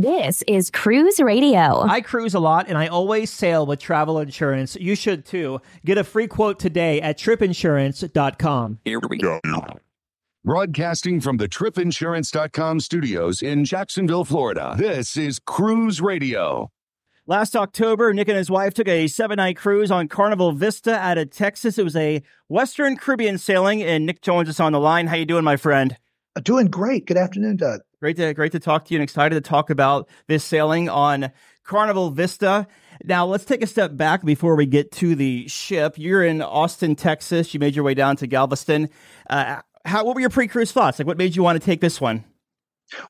This is Cruise Radio. I cruise a lot and I always sail with travel insurance. You should too. Get a free quote today at tripinsurance.com. Here we go. Broadcasting from the tripinsurance.com studios in Jacksonville, Florida. This is Cruise Radio. Last October, Nick and his wife took a seven night cruise on Carnival Vista out of Texas. It was a Western Caribbean sailing, and Nick joins us on the line. How you doing, my friend? Doing great. Good afternoon, Doug. Great to great to talk to you and excited to talk about this sailing on Carnival Vista. Now let's take a step back before we get to the ship. You're in Austin, Texas. You made your way down to Galveston. Uh, how what were your pre-cruise thoughts? Like, what made you want to take this one?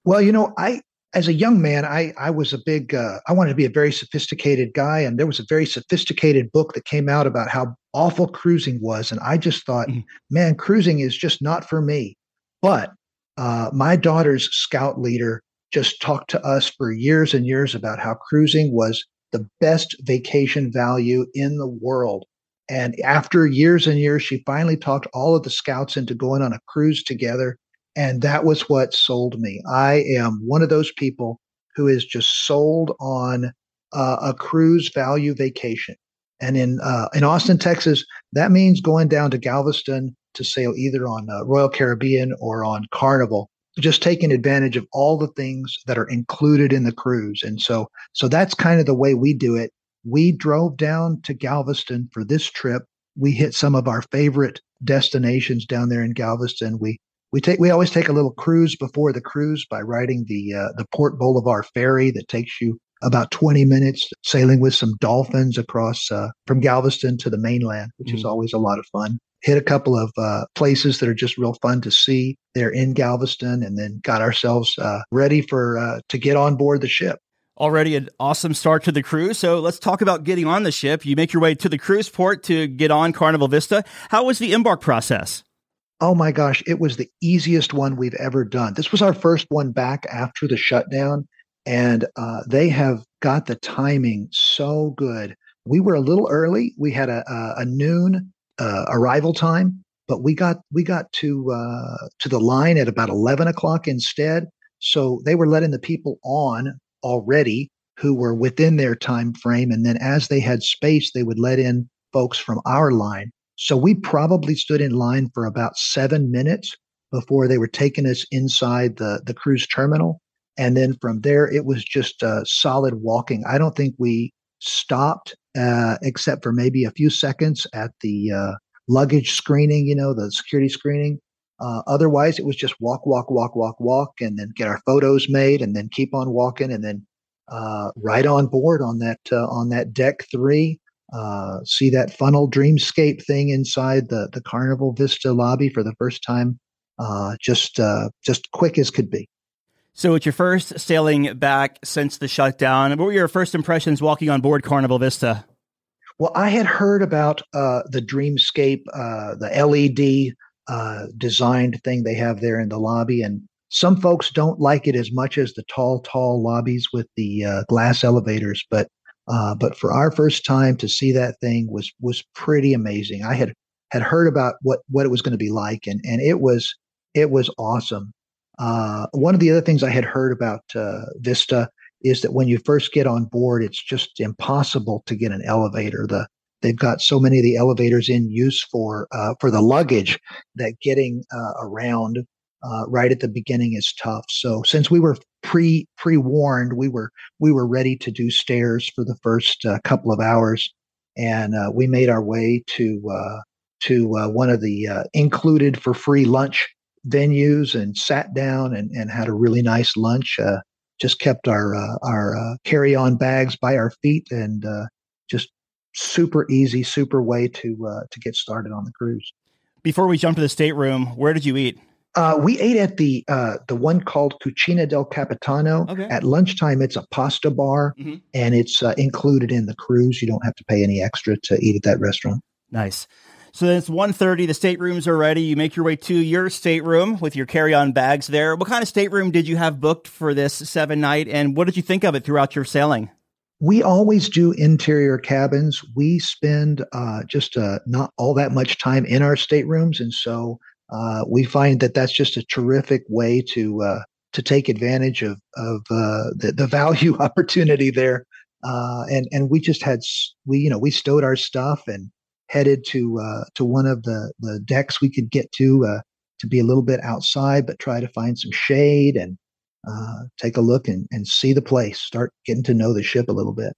Well, you know, I as a young man, I I was a big uh, I wanted to be a very sophisticated guy, and there was a very sophisticated book that came out about how awful cruising was, and I just thought, mm-hmm. man, cruising is just not for me. But uh, my daughter's scout leader just talked to us for years and years about how cruising was the best vacation value in the world. And after years and years, she finally talked all of the scouts into going on a cruise together. And that was what sold me. I am one of those people who is just sold on uh, a cruise value vacation. And in uh, in Austin, Texas, that means going down to Galveston to sail either on uh, Royal Caribbean or on Carnival, just taking advantage of all the things that are included in the cruise. And so, so that's kind of the way we do it. We drove down to Galveston for this trip. We hit some of our favorite destinations down there in Galveston. We we take we always take a little cruise before the cruise by riding the uh, the Port Bolivar ferry that takes you about 20 minutes sailing with some dolphins across uh, from Galveston to the mainland, which mm is always a lot of fun hit a couple of uh, places that are just real fun to see there in Galveston, and then got ourselves uh, ready for uh, to get on board the ship. Already an awesome start to the cruise. So let's talk about getting on the ship. You make your way to the cruise port to get on Carnival Vista. How was the embark process? Oh my gosh, it was the easiest one we've ever done. This was our first one back after the shutdown, and uh, they have got the timing so good. We were a little early. We had a, a, a noon uh, arrival time, but we got we got to uh, to the line at about eleven o'clock instead. So they were letting the people on already who were within their time frame, and then as they had space, they would let in folks from our line. So we probably stood in line for about seven minutes before they were taking us inside the the cruise terminal, and then from there it was just uh, solid walking. I don't think we stopped uh, except for maybe a few seconds at the uh, luggage screening, you know, the security screening. Uh, otherwise, it was just walk, walk, walk, walk, walk, and then get our photos made, and then keep on walking, and then uh, right on board on that uh, on that deck three. See that funnel dreamscape thing inside the the Carnival Vista lobby for the first time. just just quick as could be. So it's your first sailing back since the shutdown. What were your first impressions walking on board Carnival Vista? Well, I had heard about uh, the Dreamscape, uh, the LED uh, designed thing they have there in the lobby, and some folks don't like it as much as the tall, tall lobbies with the uh, glass elevators. But uh, but for our first time to see that thing was was pretty amazing. I had had heard about what what it was going to be like, and and it was it was awesome. Uh, one of the other things I had heard about uh, Vista is that when you first get on board, it's just impossible to get an elevator. The they've got so many of the elevators in use for uh, for the luggage that getting uh, around uh, right at the beginning is tough. So since we were pre pre warned, we were we were ready to do stairs for the first uh, couple of hours, and we made our way to to one of the included for free lunch venues and sat down and, and had a really nice lunch. Uh, just kept our uh, our uh, carry on bags by our feet and uh, just super easy, super way to uh, to get started on the cruise. Before we jump to the stateroom, where did you eat? Uh, we ate at the the one called Cucina del Capitano. Okay. At lunchtime, it's a pasta bar, mm-hmm. and it's included in the cruise. You don't have to pay any extra to eat at that restaurant. Nice. So then it's 1.30, the staterooms are ready. You make your way to your stateroom with your carry-on bags there. What kind of stateroom did you have booked for this seven night and what did you think of it throughout your sailing? We always do interior cabins. We spend uh, just uh, not all that much time in our staterooms. And so uh, we find that that's just a terrific way to uh, to take advantage of of uh, the the value opportunity there. Uh, and and we just had we you know we stowed our stuff and headed to uh, to one of the the decks we could get to uh, to be a little bit outside, but try to find some shade and uh, take a look and, and see the place, start getting to know the ship a little bit.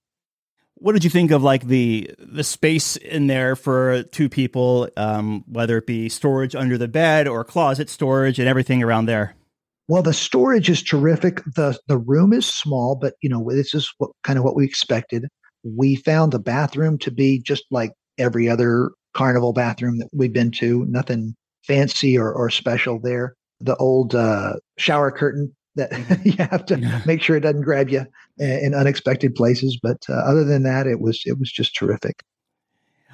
What did you think of like the the space in there for two people, um, whether it be storage under the bed or closet storage and everything around there? Well, the storage is terrific. the The room is small, but you know this is what kind of what we expected. We found the bathroom to be just like every other carnival bathroom that we've been to. Nothing fancy or, or special there. The old uh, shower curtain that mm-hmm. you have to yeah. make sure it doesn't grab you in unexpected places. But uh, other than that, it was it was just terrific.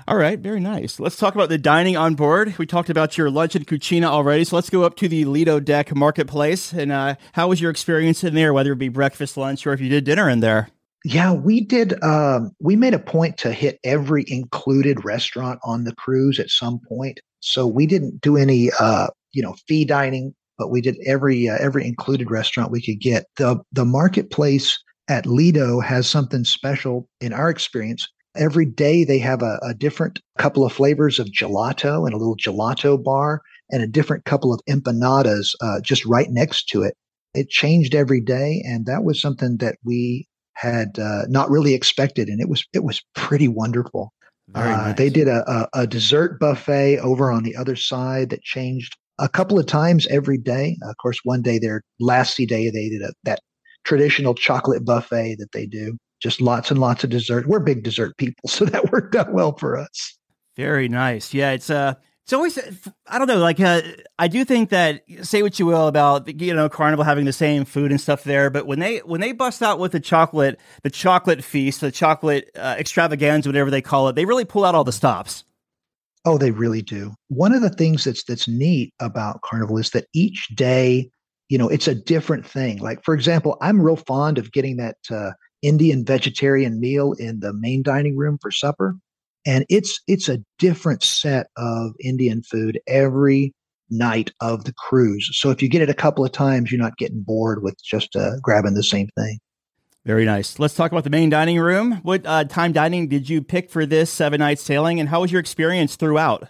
All right, very nice. Let's talk about the dining on board. We talked about your lunch and cucina already, so let's go up to the Lido Deck Marketplace. And uh, how was your experience in there, whether it be breakfast, lunch, or if you did dinner in there? Yeah, we did. Um, we made a point to hit every included restaurant on the cruise at some point. So we didn't do any, uh, you know, fee dining, but we did every uh, every included restaurant we could get. the The marketplace at Lido has something special in our experience. Every day they have a, a different couple of flavors of gelato and a little gelato bar and a different couple of empanadas uh, just right next to it. It changed every day, and that was something that we had uh, not really expected, and it was it was pretty wonderful. Uh, nice. They did a, a, a, dessert buffet over on the other side that changed a couple of times every day. Of course, one day, their last day, they did a, that traditional chocolate buffet that they do. Just lots and lots of dessert. We're big dessert people, so that worked out well for us. Very nice. Yeah, it's uh it's always I don't know like uh, I do think that say what you will about you know Carnival having the same food and stuff there, but when they when they bust out with the chocolate the chocolate feast the chocolate uh, extravaganza whatever they call it, they really pull out all the stops. Oh, they really do. One of the things that's that's neat about Carnival is that each day, you know, it's a different thing. Like for example, I'm real fond of getting that uh, Indian vegetarian meal in the main dining room for supper and it's it's a different set of Indian food every night of the cruise. So if you get it a couple of times, you're not getting bored with just uh, grabbing the same thing. Very nice. Let's talk about the main dining room. What uh, time dining did you pick for this seven night sailing, and how was your experience throughout?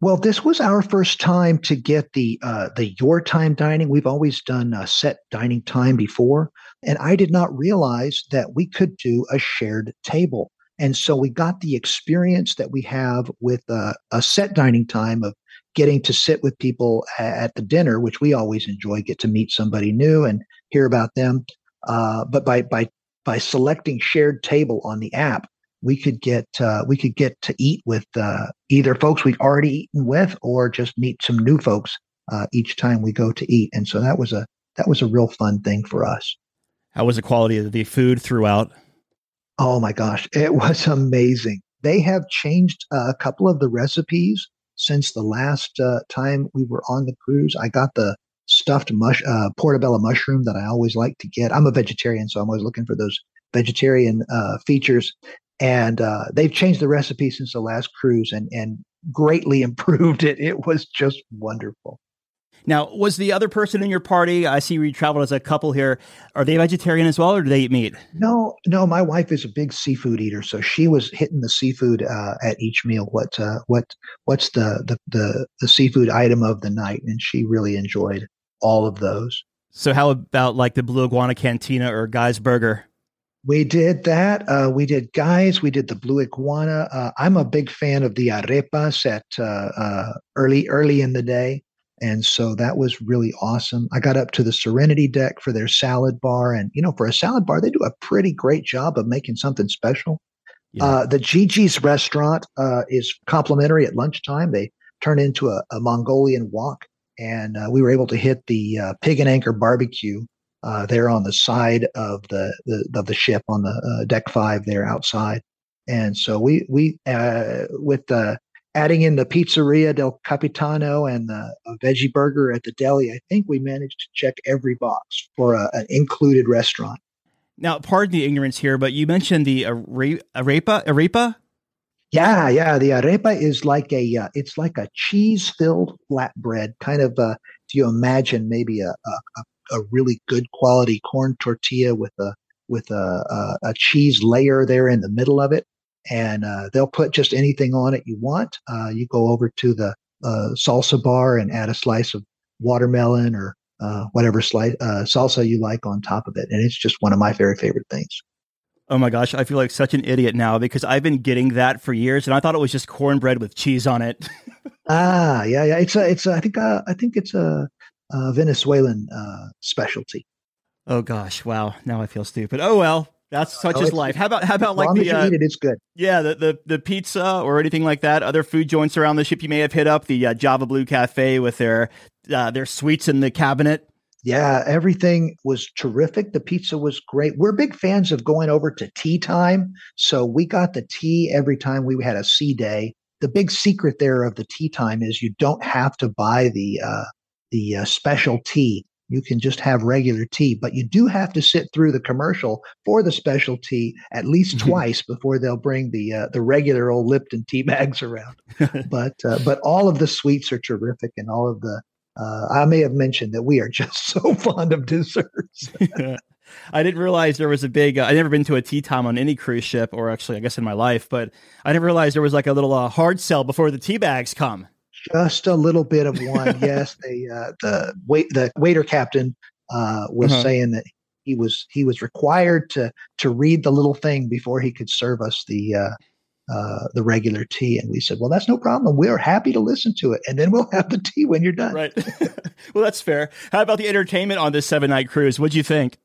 Well, this was our first time to get the uh, the your time dining. We've always done a set dining time before, and I did not realize that we could do a shared table. And so we got the experience that we have with a, a set dining time of getting to sit with people at the dinner, which we always enjoy, get to meet somebody new and hear about them. Uh, but by by by selecting shared table on the app, we could get uh, we could get to eat with uh, either folks we've already eaten with, or just meet some new folks uh, each time we go to eat. And so that was a that was a real fun thing for us. How was the quality of the food throughout? Oh my gosh, it was amazing. They have changed uh, a couple of the recipes since the last uh, time we were on the cruise. I got the stuffed mush, uh, portobello mushroom that I always like to get. I'm a vegetarian, so I'm always looking for those vegetarian uh, features. And uh, they've changed the recipe since the last cruise and and greatly improved it. It was just wonderful. Now, was the other person in your party? I see you traveled as a couple here. Are they vegetarian as well, or do they eat meat? No, no. My wife is a big seafood eater, so she was hitting the seafood uh, at each meal. What, uh, what, what's the, the the the seafood item of the night? And she really enjoyed all of those. So, how about like the Blue Iguana Cantina or Guy's Burger? We did that. Uh, we did guys. We did the blue iguana. Uh, I'm a big fan of the arepas at uh, uh early early in the day. And so that was really awesome. I got up to the Serenity deck for their salad bar. And, you know, for a salad bar, they do a pretty great job of making something special. Yeah. Uh, the JiJi's restaurant uh, is complimentary at lunchtime. They turn into a, a Mongolian wok. And uh, we were able to hit the uh, Pig and Anchor barbecue uh, there on the side of the, the, of the ship on the uh, deck five there outside. And so we, we, with the, adding in the pizzeria del capitano and the veggie burger at the deli i think we managed to check every box for a, an included restaurant. Now pardon the ignorance here but you mentioned the arepa arepa? Yeah yeah the arepa is like a uh, it's like a cheese filled flatbread kind of uh, do you imagine maybe a, a, a really good quality corn tortilla with a with a, a, a cheese layer there in the middle of it, and uh, they'll put just anything on it you want. Uh, you go over to the uh, salsa bar and add a slice of watermelon or uh, whatever slice uh, salsa you like on top of it, and it's just one of my very favorite things. Oh my gosh, I feel like such an idiot now because I've been getting that for years, and I thought it was just cornbread with cheese on it. ah, yeah, yeah. It's a, it's. A, I think, uh, I think it's a, a Venezuelan uh, specialty. Oh gosh, wow! Now I feel stupid. Oh well, that's such oh, is life. How about how about like the uh, it, it's good. Yeah, the, the the pizza or anything like that. Other food joints around the ship you may have hit up. The uh, Java Blue Cafe with their uh, their sweets in the cabinet. Yeah, everything was terrific. The pizza was great. We're big fans of going over to tea time, so we got the tea every time we had a sea day. The big secret there of the tea time is you don't have to buy the uh, the uh, special tea you can just have regular tea, but you do have to sit through the commercial for the special tea at least mm-hmm. twice before they'll bring the uh, the regular old Lipton tea bags around. but uh, but all of the sweets are terrific, and all of the uh, I may have mentioned that we are just so fond of desserts. I didn't realize there was a big. Uh, I never been to a tea time on any cruise ship, or actually, I guess in my life, but I didn't realize there was like a little uh, hard sell before the tea bags come just a little bit of one. yes, the uh, the wait the waiter captain uh, was uh-huh. saying that he was he was required to to read the little thing before he could serve us the uh, uh, the regular tea, and we said, "Well, that's no problem. We're happy to listen to it, and then we'll have the tea when you're done." Right. well, that's fair. How about the entertainment on this seven night cruise? What'd you think?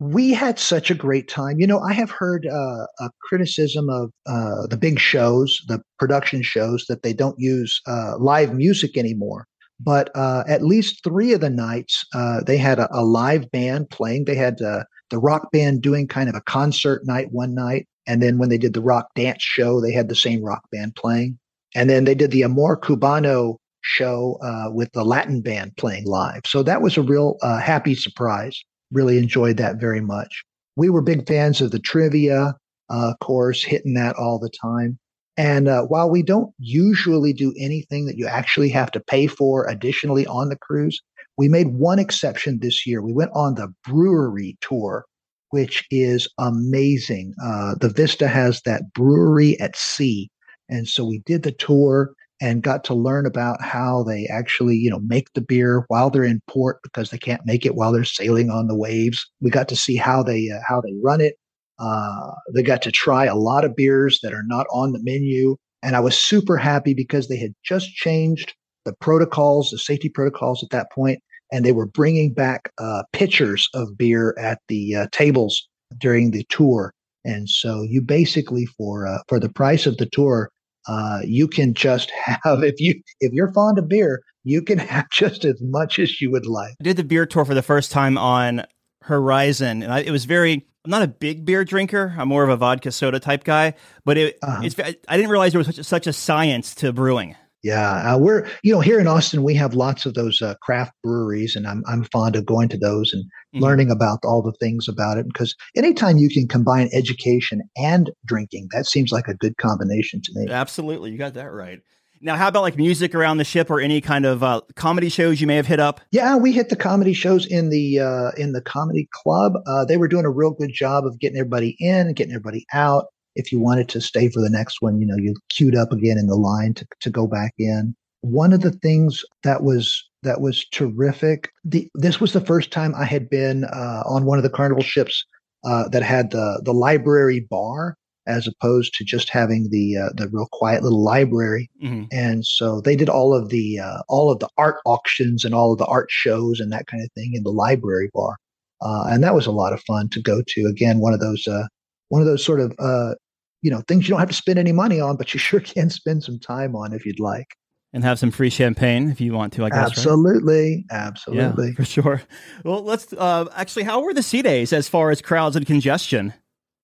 We had such a great time. You know, I have heard uh, a criticism of uh, the big shows, the production shows, that they don't use uh, live music anymore. But uh, at least three of the nights, uh, they had a, a, live band playing. They had uh, the rock band doing kind of a concert night one night. And then when they did the rock dance show, they had the same rock band playing. And then they did the Amor Cubano show with the Latin band playing live. So that was a real happy surprise really enjoyed that very much. We were big fans of the trivia uh, course, hitting that all the time. And uh, while we don't usually do anything that you actually have to pay for additionally on the cruise, we made one exception this year. We went on the brewery tour, which is amazing. Uh, the Vista has that brewery at sea. And so we did the tour and got to learn about how they actually, you know, make the beer while they're in port because they can't make it while they're sailing on the waves. We got to see how they uh, how they run it. Uh, they got to try a lot of beers that are not on the menu, and I was super happy because they had just changed the protocols, the safety protocols at that point, and they were bringing back uh, pitchers of beer at the uh, tables during the tour. And so you basically for uh, for the price of the tour uh, you can just have if you if you're fond of beer, you can have just as much as you would like. I did the beer tour for the first time on Horizon, and I, it was very. I'm not a big beer drinker. I'm more of a vodka soda type guy, but it, uh-huh. I didn't realize there was such a, such a science to brewing. Yeah, uh, we're you know here in Austin we have lots of those uh, craft breweries, and I'm I'm fond of going to those and mm-hmm. learning about all the things about it. Because anytime you can combine education and drinking, that seems like a good combination to me. Absolutely, you got that right. Now, how about like music around the ship or any kind of uh, comedy shows you may have hit up? Yeah, we hit the comedy shows in the uh, in the comedy club. Uh, they were doing a real good job of getting everybody in getting everybody out if you wanted to stay for the next one, you know, you queued up again in the line to, to go back in. One of the things that was that was terrific. The, this was the first time I had been uh, on one of the carnival ships uh, that had the the library bar as opposed to just having the uh, the real quiet little library. Mm-hmm. And so they did all of the uh, all of the art auctions and all of the art shows and that kind of thing in the library bar. Uh, and that was a lot of fun to go to. Again, one of those uh, one of those sort of uh, you know things you don't have to spend any money on, but you sure can spend some time on if you'd like. And have some free champagne if you want to. I guess absolutely, right? absolutely, yeah, for sure. Well, let's uh, actually. How were the sea days as far as crowds and congestion?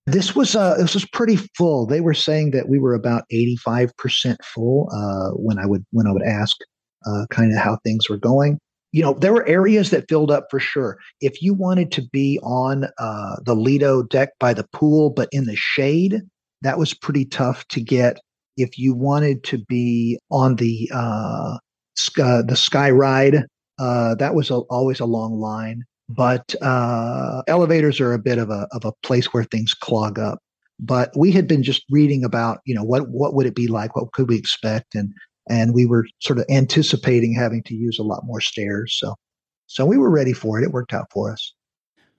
This was uh, this was pretty full. They were saying that we were about eighty five percent full uh, when I would when I would ask uh, kind of how things were going you know, there were areas that filled up for sure. If you wanted to be on uh, the Lido deck by the pool, but in the shade, that was pretty tough to get. If you wanted to be on the uh, sky, the sky ride, uh, that was a, always a long line. but uh, elevators are a bit of a of a place where things clog up. But we had been just reading about, you know, what what would it be like? What could we expect? And and we were sort of anticipating having to use a lot more stairs. So so we were ready for it. It worked out for us.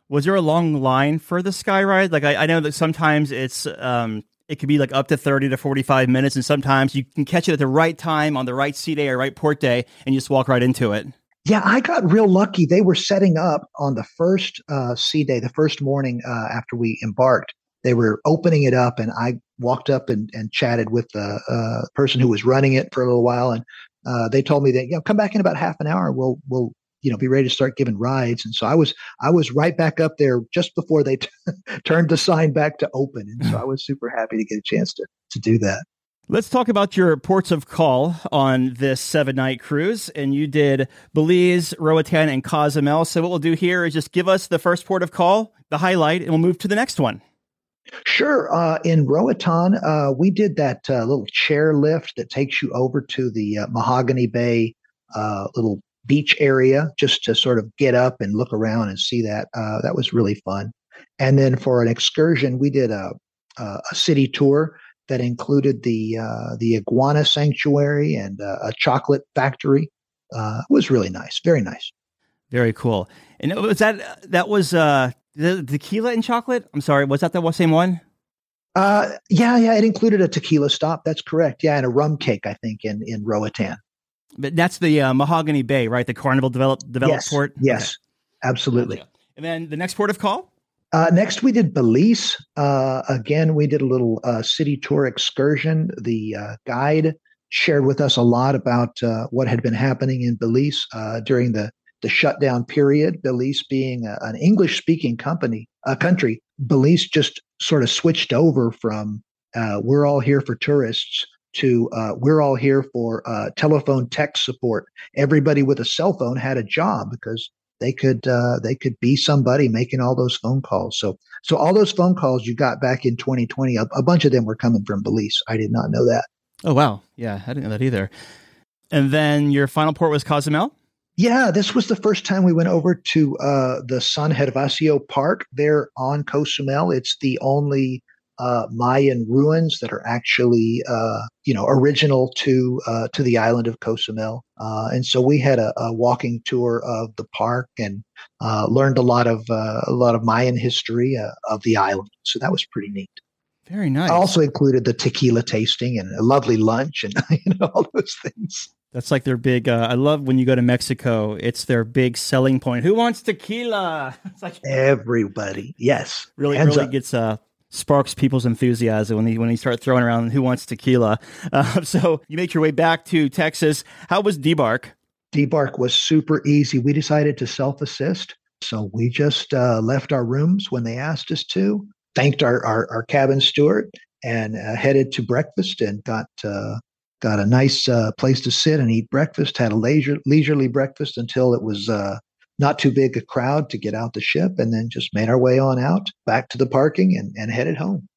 Was there a long line for the sky ride? Like I, I know that sometimes it's um, it could be like up to 30 to 45 minutes and sometimes you can catch it at the right time on the right sea day or right port day and you just walk right into it. Yeah i got real lucky. They were setting up on the first uh, sea day the first morning uh, after we embarked. They were opening it up and i walked up and, and chatted with the uh, person who was running it for a little while and uh, they told me that you know come back in about half an hour we'll we'll you know be ready to start giving rides and so i was i was right back up there just before they t- turned the sign back to open and so i was super happy to get a chance to to do that Let's talk about your ports of call on this seven night cruise. And you did Belize, Roatan, and Cozumel. So, what we'll do here is just give us the first port of call, the highlight, and we'll move to the next one. Sure. Uh, in Roatan, uh, we did that uh, little chair lift that takes you over to the uh, Mahogany Bay uh, little beach area just to sort of get up and look around and see that. Uh, that was really fun. And then for an excursion, we did a, a city tour that included the uh, the iguana sanctuary and uh, a chocolate factory. Uh, it was really nice, very nice, very cool. And was that that was uh, the tequila and chocolate? I'm sorry, was that the same one? Uh, yeah, yeah, it included a tequila stop. That's correct. Yeah, and a rum cake, I think, in in Roatan. But that's the uh, Mahogany Bay, right? The Carnival developed developed yes, port. Yes, okay. absolutely. And then the next port of call. Uh, next, we did Belize. Uh, again, we did a little uh, city tour excursion. The uh, guide shared with us a lot about uh, what had been happening in Belize uh, during the the shutdown period. Belize being a, an English speaking company, a country, Belize just sort of switched over from "we're all here for tourists" to uh, we're all here for uh, telephone tech support. Everybody with a cell phone had a job because they could uh, they could be somebody making all those phone calls. So so all those phone calls you got back in 2020, a, a bunch of them were coming from Belize. I did not know that. Oh wow, yeah, I didn't know that either. And then your final port was Cozumel. Yeah, this was the first time we went over to uh, the San Gervasio Park there on Cozumel. It's the only uh, Mayan ruins that are actually, uh, you know, original to uh, to the island of Cozumel. Uh, and so we had a, a, walking tour of the park and uh, learned a lot of uh, a lot of Mayan history of the island. So that was pretty neat. Very nice. I also included the tequila tasting and a lovely lunch and you know all those things. That's like their big. I love when you go to Mexico. It's their big selling point. Who wants tequila? It's like everybody. Yes, really, Hands really up. gets sparks people's enthusiasm when they when they start throwing around who wants tequila. Uh, so you make your way back to Texas. How was debark? Debark was super easy. We decided to self assist, so we just uh, left our rooms when they asked us to. Thanked our our, our cabin steward and uh, headed to breakfast and got uh, got a nice uh, place to sit and eat breakfast. Had a leisure leisurely breakfast until it was uh, not too big a crowd to get out the ship, and then just made our way on out back to the parking and, and headed home.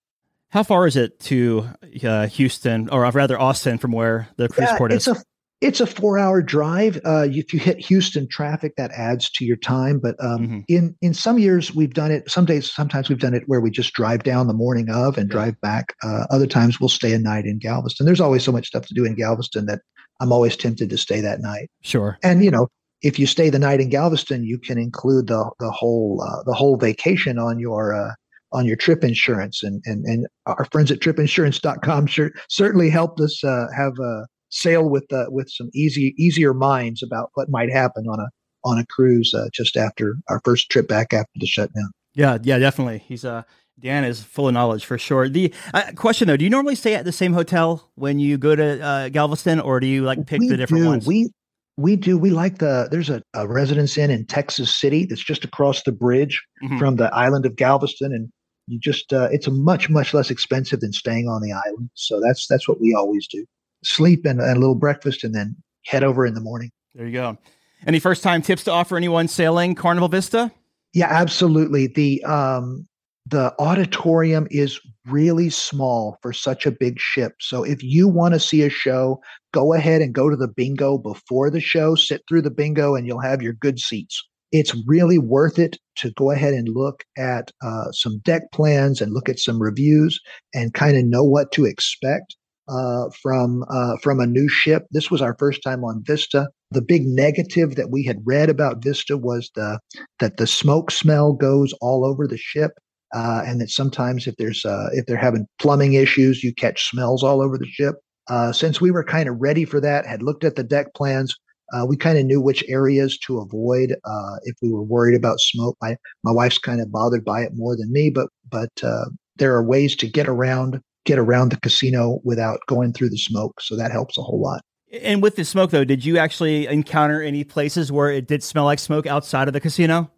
How far is it to uh, Houston, or rather Austin, from where the cruise yeah, port is? It's a it's a four hour drive. Uh, if you hit Houston traffic, that adds to your time. But um, mm-hmm. in in some years we've done it. Some days, sometimes we've done it where we just drive down the morning of and yeah. drive back. Uh, other times we'll stay a night in Galveston. There's always so much stuff to do in Galveston that I'm always tempted to stay that night. Sure. And you know, if you stay the night in Galveston, you can include the the whole uh, the whole vacation on your uh, on your trip insurance. And and and our friends at tripinsurance.com sure, certainly helped us uh, have a sail with uh, with some easy easier minds about what might happen on a on a cruise uh, just after our first trip back after the shutdown. Yeah, yeah, definitely. He's uh Dan is full of knowledge for sure. The uh, question though, do you normally stay at the same hotel when you go to uh, Galveston, or do you like pick we the different do. ones? We we do. We like the. There's a, a residence inn in Texas City that's just across the bridge mm-hmm. from the island of Galveston, and you just uh, it's a much much less expensive than staying on the island. So that's that's what we always do. Sleep and, and a little breakfast, and then head over in the morning. There you go. Any first time tips to offer anyone sailing Carnival Vista? Yeah, absolutely. The um, the auditorium is really small for such a big ship. So if you want to see a show, go ahead and go to the bingo before the show, sit through the bingo, and you'll have your good seats. it's really worth it to go ahead and look at uh, some deck plans and look at some reviews and kind of know what to expect uh, from uh, from a new ship. This was our first time on Vista. The big negative that we had read about Vista was the that the smoke smell goes all over the ship, uh, and that sometimes if there's uh, if they're having plumbing issues, you catch smells all over the ship. Uh, since we were kind of ready for that, had looked at the deck plans, uh, we kind of knew which areas to avoid uh, if we were worried about smoke. My my wife's kind of bothered by it more than me, but but uh, there are ways to get around get around the casino without going through the smoke, so that helps a whole lot. And with the smoke, though, did you actually encounter any places where it did smell like smoke outside of the casino?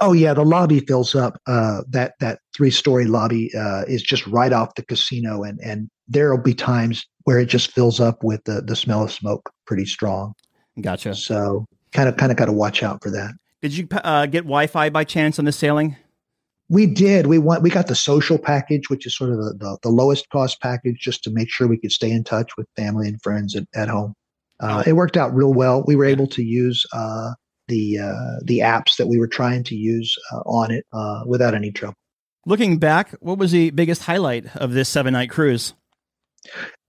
Oh yeah, the lobby fills up. Uh, that that three story lobby uh, is just right off the casino, and and there will be times where it just fills up with the the smell of smoke pretty strong. Gotcha. So kind of kind of got to watch out for that. Did you uh, get Wi-Fi by chance on the sailing? We did. We went. We got the social package, which is sort of the, the, the lowest cost package, just to make sure we could stay in touch with family and friends at, at home. Uh, it worked out real well. We were able to use uh, the uh, the apps that we were trying to use uh, on it uh, without any trouble. Looking back, what was the biggest highlight of this seven night cruise?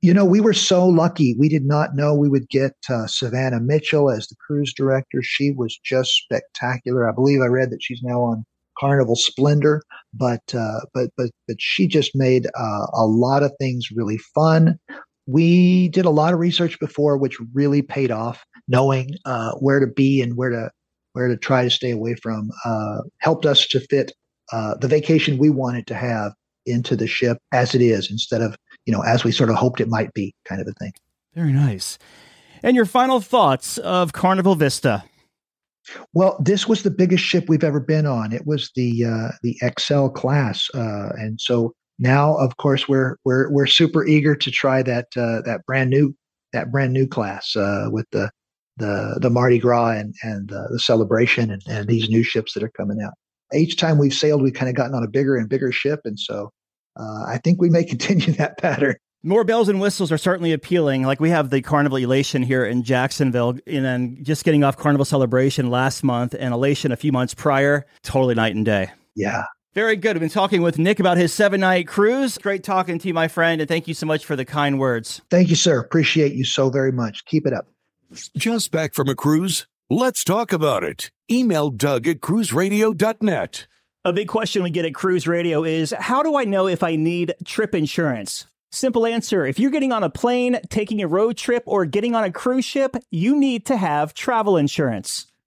You know, we were so lucky. We did not know we would get uh, Savannah Mitchell as the cruise director. She was just spectacular. I believe I read that she's now on Carnival Splendor, but uh, but but but she just made uh, a lot of things really fun. We did a lot of research before, which really paid off. Knowing uh, where to be and where to where to try to stay away from uh, helped us to fit uh, the vacation we wanted to have into the ship as it is, instead of you know, as we sort of hoped it might be, kind of a thing. Very nice. And your final thoughts of Carnival Vista? Well, this was the biggest ship we've ever been on. It was the uh, the XL class, uh, and so now, of course, we're we're we're super eager to try that uh, that brand new that brand new class uh, with the the the Mardi Gras and and the celebration and, and these new ships that are coming out. Each time we've sailed, we've kind of gotten on a bigger and bigger ship, and so uh, I think we may continue that pattern. More bells and whistles are certainly appealing. Like we have the Carnival Elation here in Jacksonville, and then just getting off Carnival Celebration last month and Elation a few months prior, totally night and day. Yeah. Very good. We've been talking with Nick about his seven night cruise. Great talking to you, my friend, and thank you so much for the kind words. Thank you, sir. Appreciate you so very much. Keep it up. Just back from a cruise? Let's talk about it. Email Doug at cruiseradio.net. A big question we get at Cruise Radio is how do I know if I need trip insurance? Simple answer. If you're getting on a plane, taking a road trip, or getting on a cruise ship, you need to have travel insurance.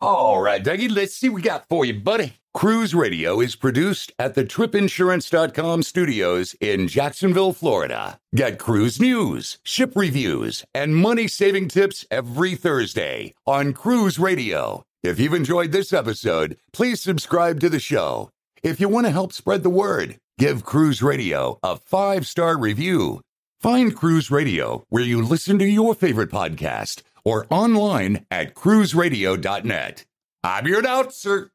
All right, Dougie, let's see what we got for you, buddy. Cruise Radio is produced at the tripinsurance.com studios in Jacksonville, Florida. Get cruise news, ship reviews, and money saving tips every Thursday on Cruise Radio. If you've enjoyed this episode, please subscribe to the show. If you want to help spread the word, give Cruise Radio a five star review. Find Cruise Radio where you listen to your favorite podcast or online at cruiseradio.net. I'm your announcer,